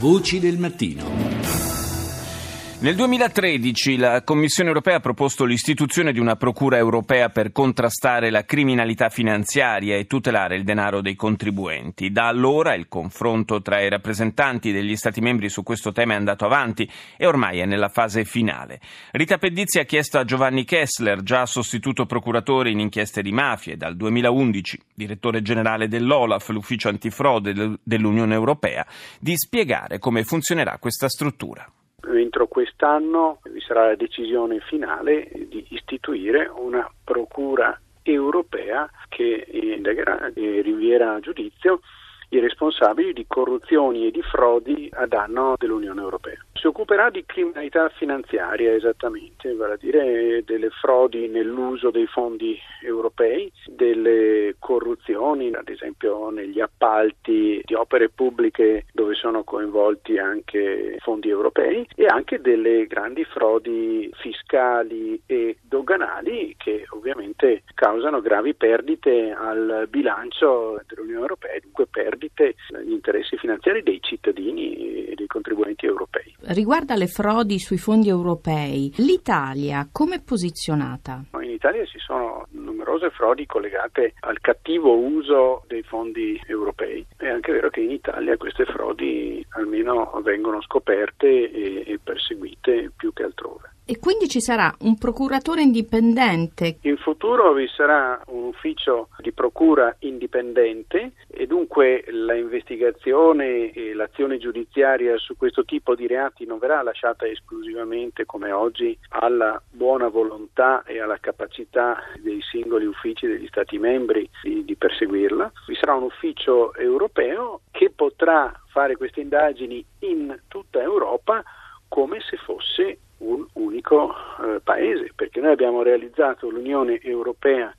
Voci del mattino. Nel 2013 la Commissione europea ha proposto l'istituzione di una procura europea per contrastare la criminalità finanziaria e tutelare il denaro dei contribuenti. Da allora il confronto tra i rappresentanti degli Stati membri su questo tema è andato avanti e ormai è nella fase finale. Rita Pedizzi ha chiesto a Giovanni Kessler, già sostituto procuratore in inchieste di mafie dal 2011, direttore generale dell'OLAF, l'ufficio antifrode dell'Unione europea, di spiegare come funzionerà questa struttura entro quest'anno vi sarà la decisione finale di istituire una procura europea che indagherà e rinvierà a giudizio i responsabili di corruzioni e di frodi a danno dell'Unione Europea. Si occuperà di criminalità finanziaria esattamente, vale a dire delle frodi nell'uso dei fondi europei, delle corruzioni, ad esempio negli appalti di opere pubbliche dove sono coinvolti anche fondi europei e anche delle grandi frodi fiscali e doganali che ovviamente causano gravi perdite al bilancio dell'Unione Europea e dunque perdite perdite gli interessi finanziari dei cittadini e dei contribuenti europei. Riguardo alle frodi sui fondi europei, l'Italia come è posizionata? In Italia ci sono numerose frodi collegate al cattivo uso dei fondi europei. È anche vero che in Italia queste frodi almeno vengono scoperte e, e perseguite più che altrove. E quindi ci sarà un procuratore indipendente? In futuro vi sarà un ufficio di procura indipendente e dunque la investigazione e l'azione giudiziaria su questo tipo di reati non verrà lasciata esclusivamente come oggi alla buona volontà e alla capacità dei singoli uffici degli Stati membri di, di perseguirla. Vi sarà un ufficio europeo che potrà fare queste indagini in tutta Europa come se fosse un unico eh, paese, perché noi abbiamo realizzato l'Unione Europea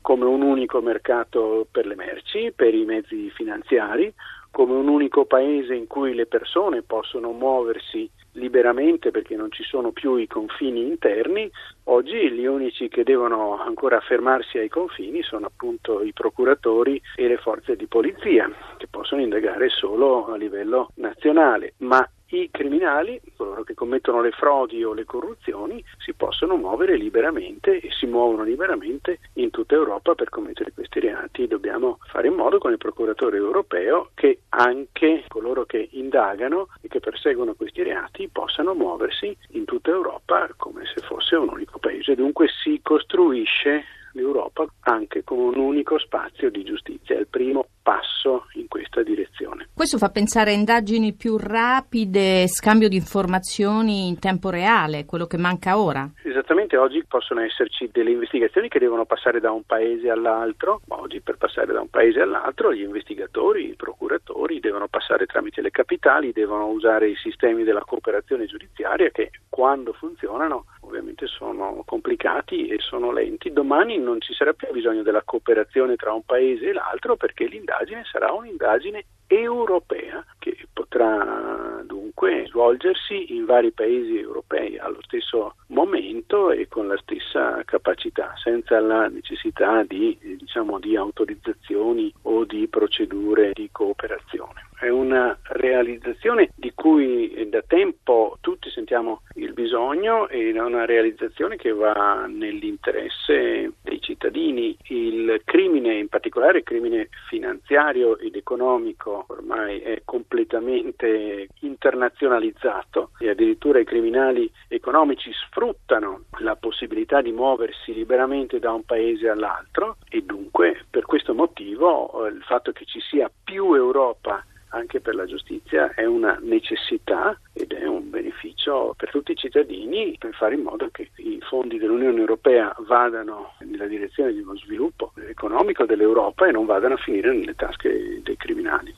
come un unico mercato per le merci, per i mezzi finanziari, come un unico paese in cui le persone possono muoversi liberamente perché non ci sono più i confini interni, oggi gli unici che devono ancora fermarsi ai confini sono appunto i procuratori e le forze di polizia che possono indagare solo a livello nazionale, ma i criminali, coloro che commettono le frodi o le corruzioni, si possono muovere liberamente e si muovono liberamente in tutta Europa per commettere questi reati. Dobbiamo fare in modo con il procuratore europeo che anche coloro che indagano e che perseguono questi reati possano muoversi in tutta Europa come se fosse un unico paese. Dunque si costruisce l'Europa anche come un unico spazio di giustizia, è il primo passo. Questo fa pensare a indagini più rapide, scambio di informazioni in tempo reale, quello che manca ora. Esattamente, oggi possono esserci delle investigazioni che devono passare da un paese all'altro, oggi per passare da un paese all'altro gli investigatori, i procuratori devono passare tramite le capitali, devono usare i sistemi della cooperazione giudiziaria che quando funzionano ovviamente sono complicati e sono lenti. Domani non ci sarà più bisogno della cooperazione tra un paese e l'altro perché l'indagine sarà un'indagine europea che potrà dunque svolgersi in vari paesi europei allo stesso momento e con la stessa capacità, senza la necessità di, diciamo, di autorizzazioni o di procedure di cooperazione. È una realizzazione di cui da tempo sentiamo il bisogno e una realizzazione che va nell'interesse dei cittadini. Il crimine, in particolare il crimine finanziario ed economico, ormai è completamente internazionalizzato e addirittura i criminali economici sfruttano la possibilità di muoversi liberamente da un paese all'altro e dunque per questo motivo eh, il fatto che ci sia più Europa anche per la giustizia è una necessità beneficio per tutti i cittadini per fare in modo che i fondi dell'Unione Europea vadano nella direzione di uno sviluppo economico dell'Europa e non vadano a finire nelle tasche dei criminali.